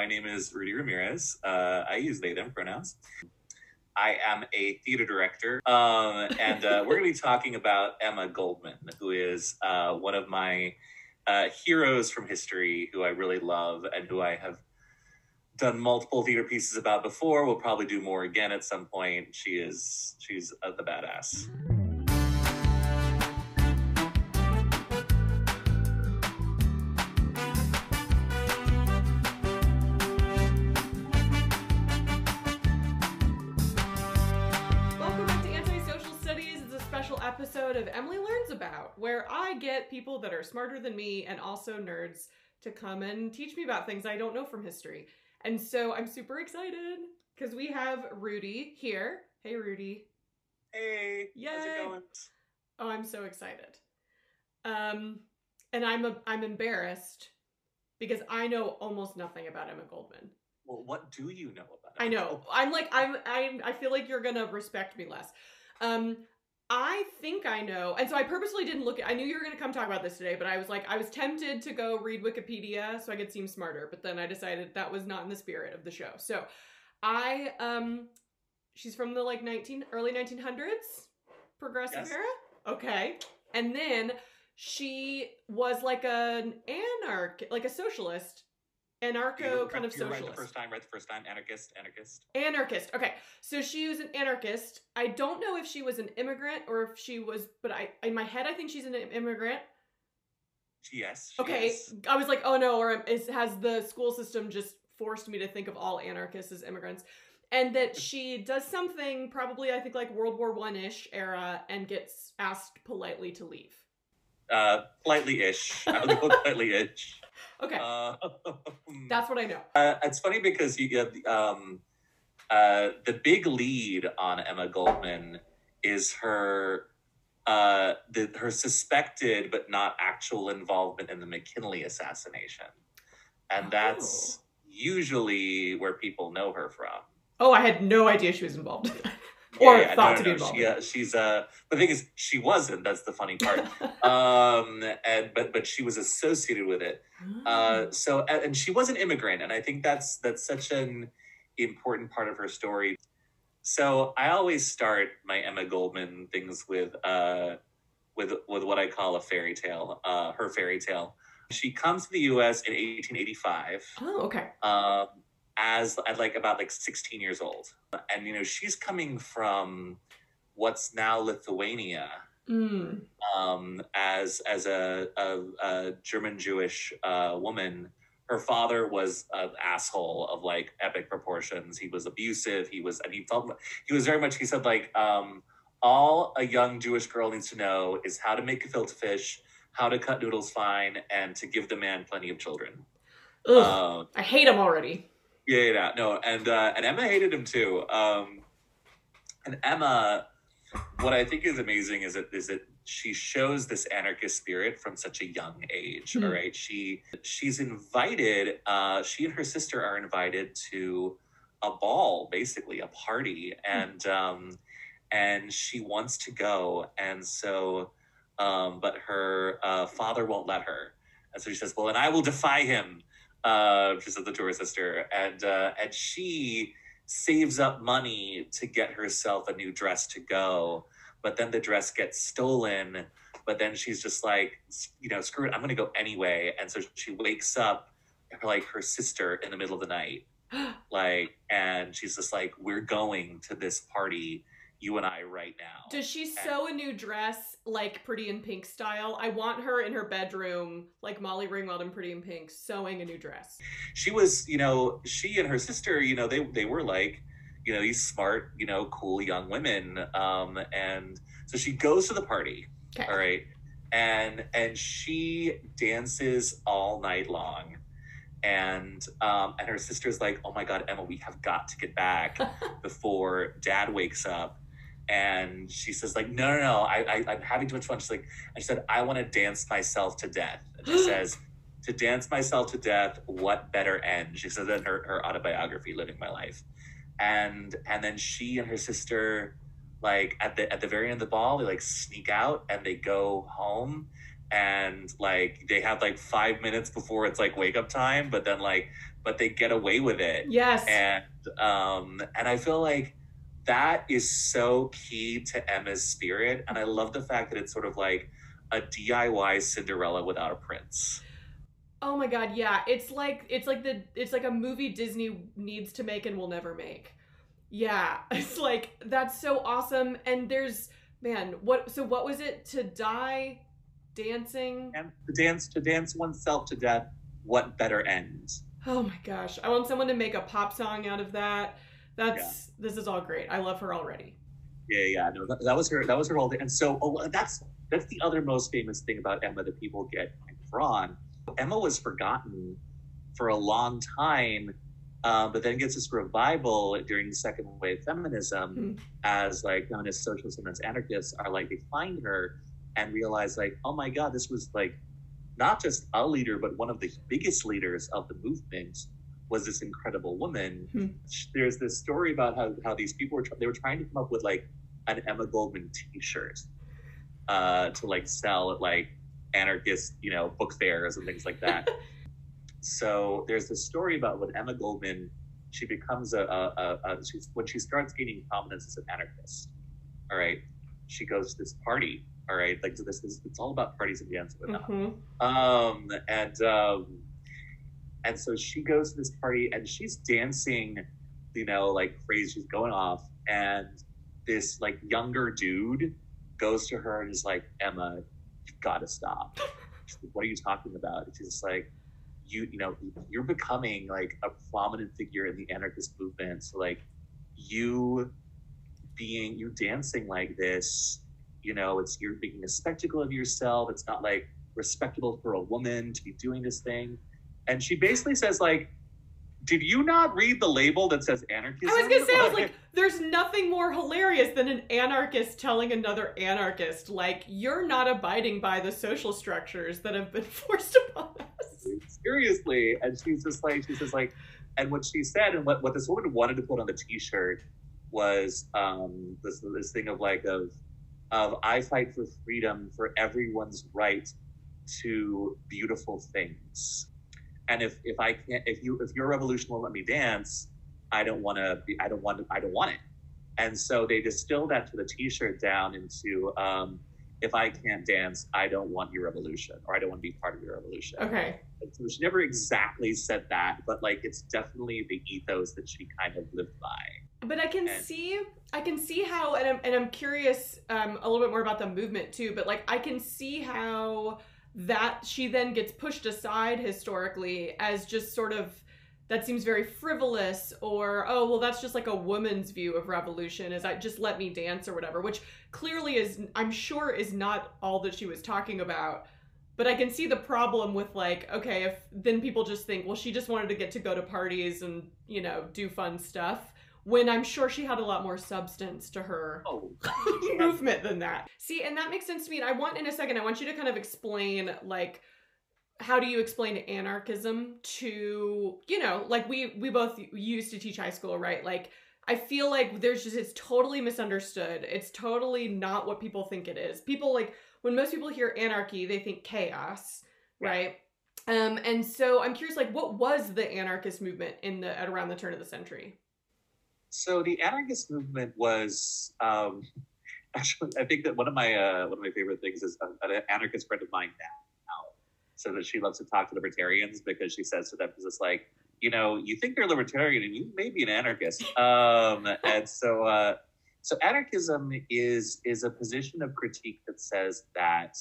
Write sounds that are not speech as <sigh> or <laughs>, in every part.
my name is Rudy Ramirez. Uh, I use they, them pronouns. I am a theater director, um, and uh, we're going to be talking about Emma Goldman, who is uh, one of my uh, heroes from history, who I really love, and who I have done multiple theater pieces about before. We'll probably do more again at some point. She is she's the badass. Episode of Emily Learns About, where I get people that are smarter than me and also nerds to come and teach me about things I don't know from history. And so I'm super excited because we have Rudy here. Hey, Rudy. Hey, how's Yay. it going? Oh, I'm so excited. Um, and I'm a, I'm embarrassed because I know almost nothing about Emma Goldman. Well, what do you know about? I know. Goldman? I'm like I'm I'm I feel like you're gonna respect me less. Um, I think I know, and so I purposely didn't look. At, I knew you were gonna come talk about this today, but I was like, I was tempted to go read Wikipedia so I could seem smarter, but then I decided that was not in the spirit of the show. So, I um, she's from the like 19 early 1900s progressive Yes. era. Okay, and then she was like an anarchist, like a socialist, anarcho You're- kind of socialist. Right the first time, right the first time. Anarchist, anarchist. Anarchist. Okay. So she was an anarchist. I don't know if she was an immigrant or if she was, but I in my head I think she's an immigrant. Yes. Okay. is. I was like, oh no, or is has the school system just forced me to think of all anarchists as immigrants? And that <laughs> she does something probably I think like World War One ish era and gets asked politely to leave. Uh, politely ish. I would go <laughs> politely ish. Okay. Uh, <laughs> That's what I know. Uh, it's funny because you get um, uh, the big lead on Emma Goldman is her uh, the, her suspected but not actual involvement in the McKinley assassination, and that's Oh. usually where people know her from. Oh, I had no idea she was involved. Or Yeah, yeah, thought no, to no, be involved. She, uh, she's uh, the thing is she wasn't. That's the funny part. <laughs> um, and but but she was associated with it. Uh, so and and she was an immigrant, and I think that's that's such an important part of her story. So I always start my Emma Goldman things with uh, with with what I call a fairy tale. Uh, her fairy tale. She comes to the U.S. in 1885 oh, okay. um, as at like about like 16 years old, and you know she's coming from what's now Lithuania Mm. um, as as a, a, a German Jewish uh, woman. Her father was an asshole of like epic proportions. He was abusive. He was, and he felt he was very much. He said like, um, all a young Jewish girl needs to know is how to make a gefilte fish, how to cut noodles fine, and to give the man plenty of children. Ugh, Um, I hate him already. Yeah, yeah, no, and uh, and Emma hated him too. Um, and Emma, what I think is amazing is that is that she shows this anarchist spirit from such a young age. Hmm. All right, she she's invited. Uh, she and her sister are invited to a ball, basically a party, and um, and she wants to go, and so, um, but her uh, father won't let her, and so she says, "Well, and I will defy him." Uh, she said that to her sister, and uh, and she saves up money to get herself a new dress to go, but then the dress gets stolen. But then she's just like, you know, screw it, I'm gonna go anyway. And so she wakes up, like her sister in the middle of the night, <gasps> like, and she's just like, we're going to this party, you and I, right now. Does she sew a new dress like Pretty in Pink style? I want her in her bedroom, like Molly Ringwald in Pretty in Pink, sewing a new dress. she was, you know, she and her sister, you know, they they were like, you know, these smart, you know, cool young women. Um, and so she goes to the party, Okay. all right, and and she dances all night long. And um, and her sister's like, oh my god, Emma, we have got to get back <laughs> before Dad wakes up. And she says, like, no, no, no, I, I I'm having too much fun. She's like, and she said, I want to dance myself to death. And she <gasps> says, to dance myself to death, what better end? She says in her, her autobiography, Living My Life. And and then she and her sister, like at the at the very end of the ball, they like sneak out and they go home and like they have like five minutes before it's like wake up time, but then like but they get away with it. Yes. And um and I feel like that is so key to Emma's spirit. And I love the fact that it's sort of like a DIY Cinderella without a prince. Oh my god, yeah. It's like it's like the it's like a movie Disney needs to make and will never make. Yeah. <laughs> It's like that's so awesome and there's man, what so what was it to die dancing? And to dance to dance oneself to death, what better end? Oh my gosh. I want someone to make a pop song out of that. That's this is all great. I love her already. Yeah, yeah, no, that, that was her. That was her whole thing. And so, oh, that's that's the other most famous thing about Emma that people get wrong. Emma was forgotten for a long time, um, but then gets this revival during the second wave feminism Hmm. as like feminist socialists and as anarchists are like they find her and realize like, oh my god, this was like not just a leader, but one of the biggest leaders of the movement was this incredible woman. Hmm. There's this story about how, how these people were tr- they were trying to come up with like an Emma Goldman T-shirt uh, to like sell at like anarchist you know book fairs and things like that. <laughs> so there's this story about when Emma Goldman she becomes a, a, a, a she's, when she starts gaining prominence as an anarchist. All right, she goes to this party. All right, like so this is it's all about parties and dance with Mhm. um, and um, and so she goes to this party and she's dancing, you know, like crazy. She's going off, and this like younger dude goes to her and is like, "Emma, you've got to stop." Like, "What are you talking about?" And she's just like, "You, you know, you're becoming like a prominent figure in the anarchist movement. So like, you being you dancing like this." You know, it's you're making a spectacle of yourself. It's not like respectable for a woman to be doing this thing. And she basically says, like, did you not read the label that says anarchism? I was gonna say, I was like, <laughs> there's nothing more hilarious than an anarchist telling another anarchist, like, you're not abiding by the social structures that have been <laughs> forced upon us. seriously. And she's just like, she says, like, and what she said and what, what this woman wanted to put on the t-shirt was um, this, this thing of like, of, of I fight for freedom for everyone's right to beautiful things. And if, if I can't, if you, if your revolution won't let me dance, I don't want to be, I don't want I don't want it. And so they distill that to the t-shirt down into, um, if I can't dance, I don't want your revolution, or I don't want to be part of your revolution. Okay. So she never exactly said that, but like it's definitely the ethos that she kind of lived by. But I can And- see, I can see how, and I'm and I'm curious um, a little bit more about the movement too. But like, I can see how that she then gets pushed aside historically as just sort of that seems very frivolous, or oh well, that's just like a woman's view of revolution. Is I just let me dance or whatever, which clearly is, I'm sure, is not all that she was talking about. But I can see the problem with like, okay, if then people just think, well, she just wanted to get to go to parties and you know do fun stuff when I'm sure she had a lot more substance to her Oh, <laughs> movement than that. See, and that makes sense to me. And I want in a second, I want you to kind of explain like how do you explain anarchism to, you know, like we we both used to teach high school, right? Like I feel like there's just it's totally misunderstood. It's totally not what people think it is. People like when most people hear anarchy, they think chaos, right? Um, and so I'm curious, like, what was the anarchist movement in the at around the turn of the century? So the anarchist movement was um, <laughs> actually I think that one of my uh, one of my favorite things is uh, an anarchist friend of mine now, so that she loves to talk to libertarians because she says to them, "Is it's like you know you think you're libertarian and you may be an anarchist," um, and so uh, so anarchism is is a position of critique that says that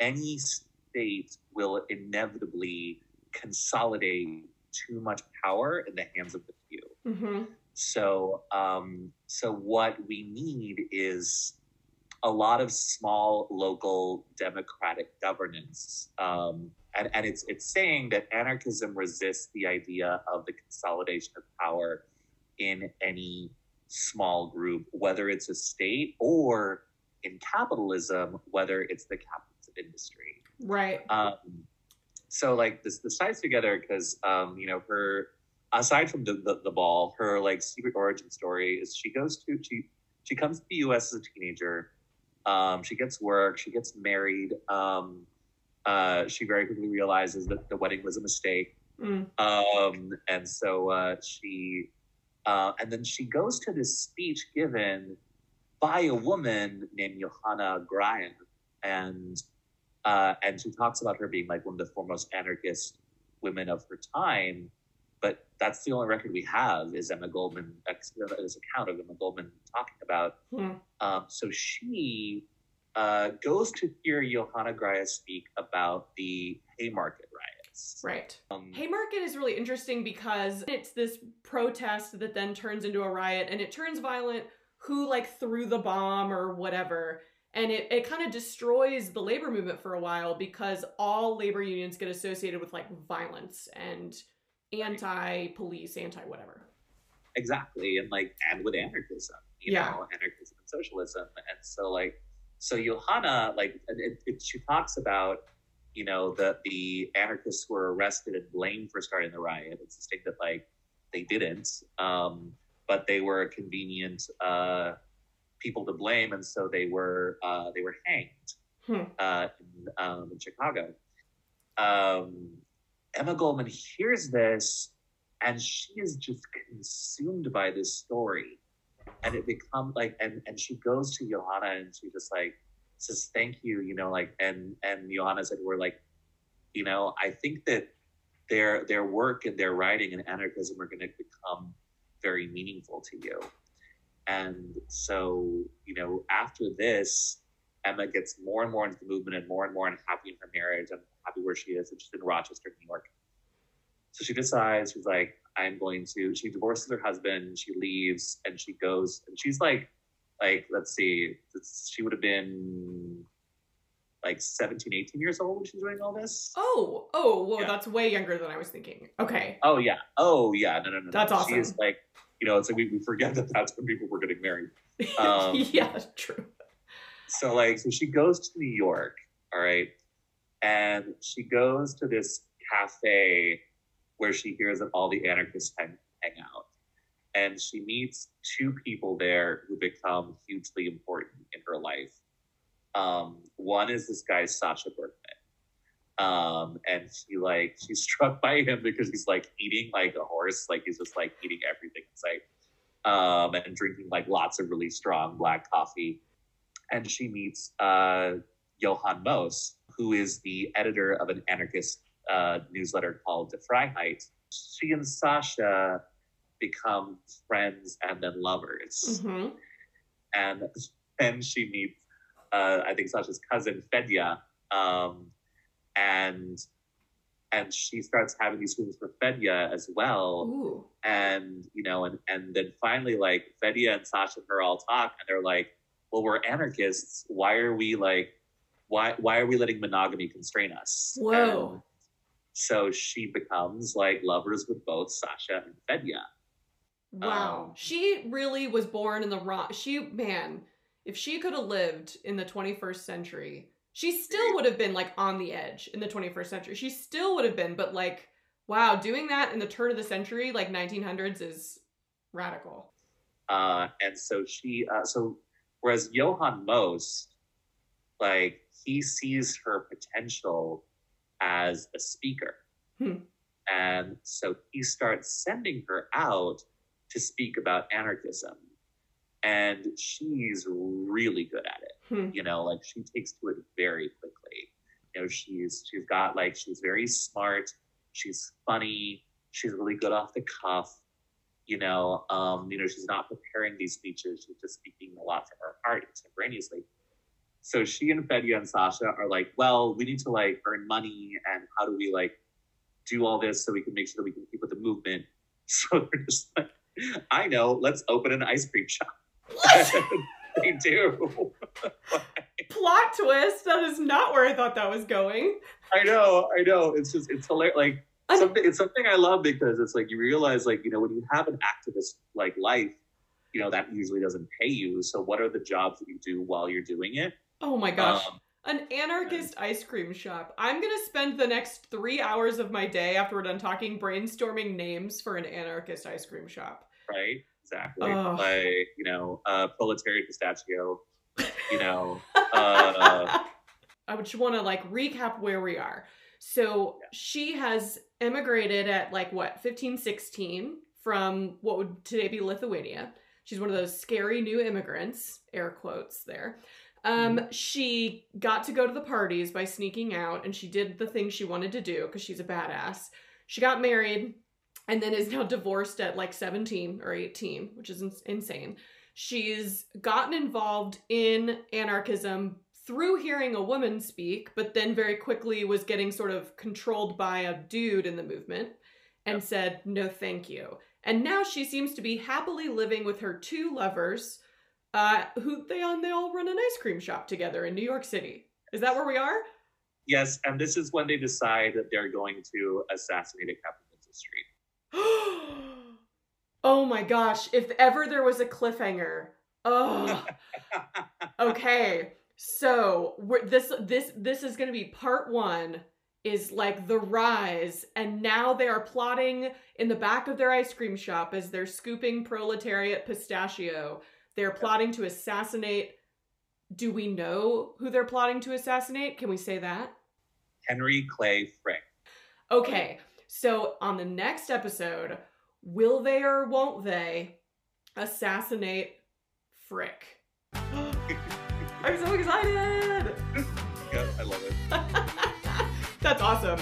any state will inevitably consolidate too much power in the hands of the few. Mm-hmm. So, um, so what we need is a lot of small local democratic governance, um, and and it's it's saying that anarchism resists the idea of the consolidation of power in any small group, whether it's a state or in capitalism, whether it's the capitals of industry. Right. Um, so like this, this ties together because um, you know her aside from the, the, the ball, her like secret origin story is she goes to she she comes to the U.S. as a teenager. Um, she gets work. She gets married. Um, uh, she very quickly realizes that the wedding was a mistake. Mm. Um, and so uh, she, uh, and then she goes to this speech given by a woman named Johanna Gryan, and uh, and she talks about her being like one of the foremost anarchist women of her time. But that's the only record we have is Emma Goldman, this account of Emma Goldman talking about. Hmm. Um, so she uh, goes to hear Johanna Gryan speak about the Haymarket riots. Right. Um, Haymarket is really interesting because it's this protest that then turns into a riot and it turns violent. Who like threw the bomb or whatever. And it, it kind of destroys the labor movement for a while because all labor unions get associated with like violence and anti police, anti whatever. exactly and like and with anarchism you Yeah. know anarchism and socialism and so like so johanna like it, it, she talks about you know the the anarchists who were arrested and blamed for starting the riot it's a state that like they didn't um but they were convenient uh people to blame and so they were uh they were hanged Hmm. uh in, um, in chicago um emma goldman hears this and she is just consumed by this story. And it becomes like and and she goes to johanna and she just like says thank you you know like and and johanna said we're like you know i think that their their work and their writing and anarchism are going to become very meaningful to you. And so you know after this emma gets more and more into the movement and more and more unhappy in her marriage and happy where she is and she's in rochester new york so she decides, she's like, I'm going to, she divorces her husband, she leaves, and she goes, and she's like, like, let's see, she would have been like 17, 18 years old when she's doing all this. Oh, oh, well, Yeah. that's way younger than I was thinking. Okay. Oh, yeah. Oh, yeah. No, no, no. no. That's awesome. She's like, you know, it's like we, we forget that that's when people were getting married. <laughs> Um, yeah, true. So like, so she goes to New York, all right, and she goes to this cafe where she hears that all the anarchists hang, hang out, and she meets two people there who become hugely important in her life. Um, one is this guy Sasha Berkman, um, and she like she's <laughs> struck by him because he's like eating like a horse, like he's just like eating everything in sight, um, and drinking like lots of really strong black coffee and she meets uh, Johann Most, who is the editor of an anarchist uh, newsletter called Die Freiheit. She and Sasha become friends and then lovers, hmm and then she meets, uh, I think Sasha's cousin Fedya, um, and and she starts having these feelings for Fedya as well Ooh. and you know and and then finally like Fedya and Sasha and her all talk and they're like well we're anarchists why are we like why why are we letting monogamy constrain us Whoa. And so she becomes like lovers with both Sasha and Fedya Wow. Um, she really was born in the wrong. She, man, if she could have lived in the 21st century, she still would have been like on the edge in the 21st century. She still would have been, but like, wow, doing that in the turn of the century, like 1900s, is radical. uh and so she uh so whereas Johann Most like he sees her potential as a speaker. Hmm. and so he starts sending her out to speak about anarchism. And she's really good at it. Hmm. you know like she takes to it very quickly. You know she's she's got like she's very smart. She's funny. She's really good off the cuff you know um you know she's not preparing these speeches she's just speaking a lot from her heart extemporaneously so she and Fedya and Sasha are like well we need to like earn money and how do we like do all this so we can make sure that we can keep with the movement <laughs> so they're just like I know let's open an ice cream shop <laughs> they do <laughs> Plot twist. That is not where I thought that was going. I know, I know. It's just it's hilarious. Like I- something, it's something I love because it's like you realize, like you know, when you have an activist like life, you know that usually doesn't pay you. So what are the jobs that you do while you're doing it? Oh my gosh. Um, An anarchist ice cream shop. I'm gonna spend the next three hours of my day after we're done talking brainstorming names for an anarchist ice cream shop. right? Exactly. Ugh. Like you know, uh, proletariat pistachio. You know, <laughs> uh, I would just want to like recap where we are. So Yeah. she has emigrated at like what, 15, 16 from what would today be Lithuania. She's one of those scary new immigrants, air quotes there. Um, she got to go to the parties by sneaking out and she did the thing she wanted to do because she's a badass. She got married and then is now divorced at like 17 or 18, which is ins- insane. She's gotten involved in anarchism through hearing a woman speak, but then very quickly was getting sort of controlled by a dude in the movement and Yep. said, no, thank you. And now she seems to be happily living with her two lovers, uh, who they on they all run an ice cream shop together in New York City. Is that where we are? Yes, and this is when they decide that they're going to assassinate a Captain Street. <gasps> oh my gosh! If ever there was a cliffhanger, oh, <laughs> okay. So we're, this this this is going to be part one. Is like the rise, and now they are plotting in the back of their ice cream shop as they're scooping proletariat pistachio. They're plotting to assassinate. Do we know who they're plotting to assassinate? Can we say that? Henry Clay Frick. Okay, so on the next episode, will they or won't they assassinate Frick? I'm so excited! <laughs> Yeah, I love it. <laughs> That's awesome.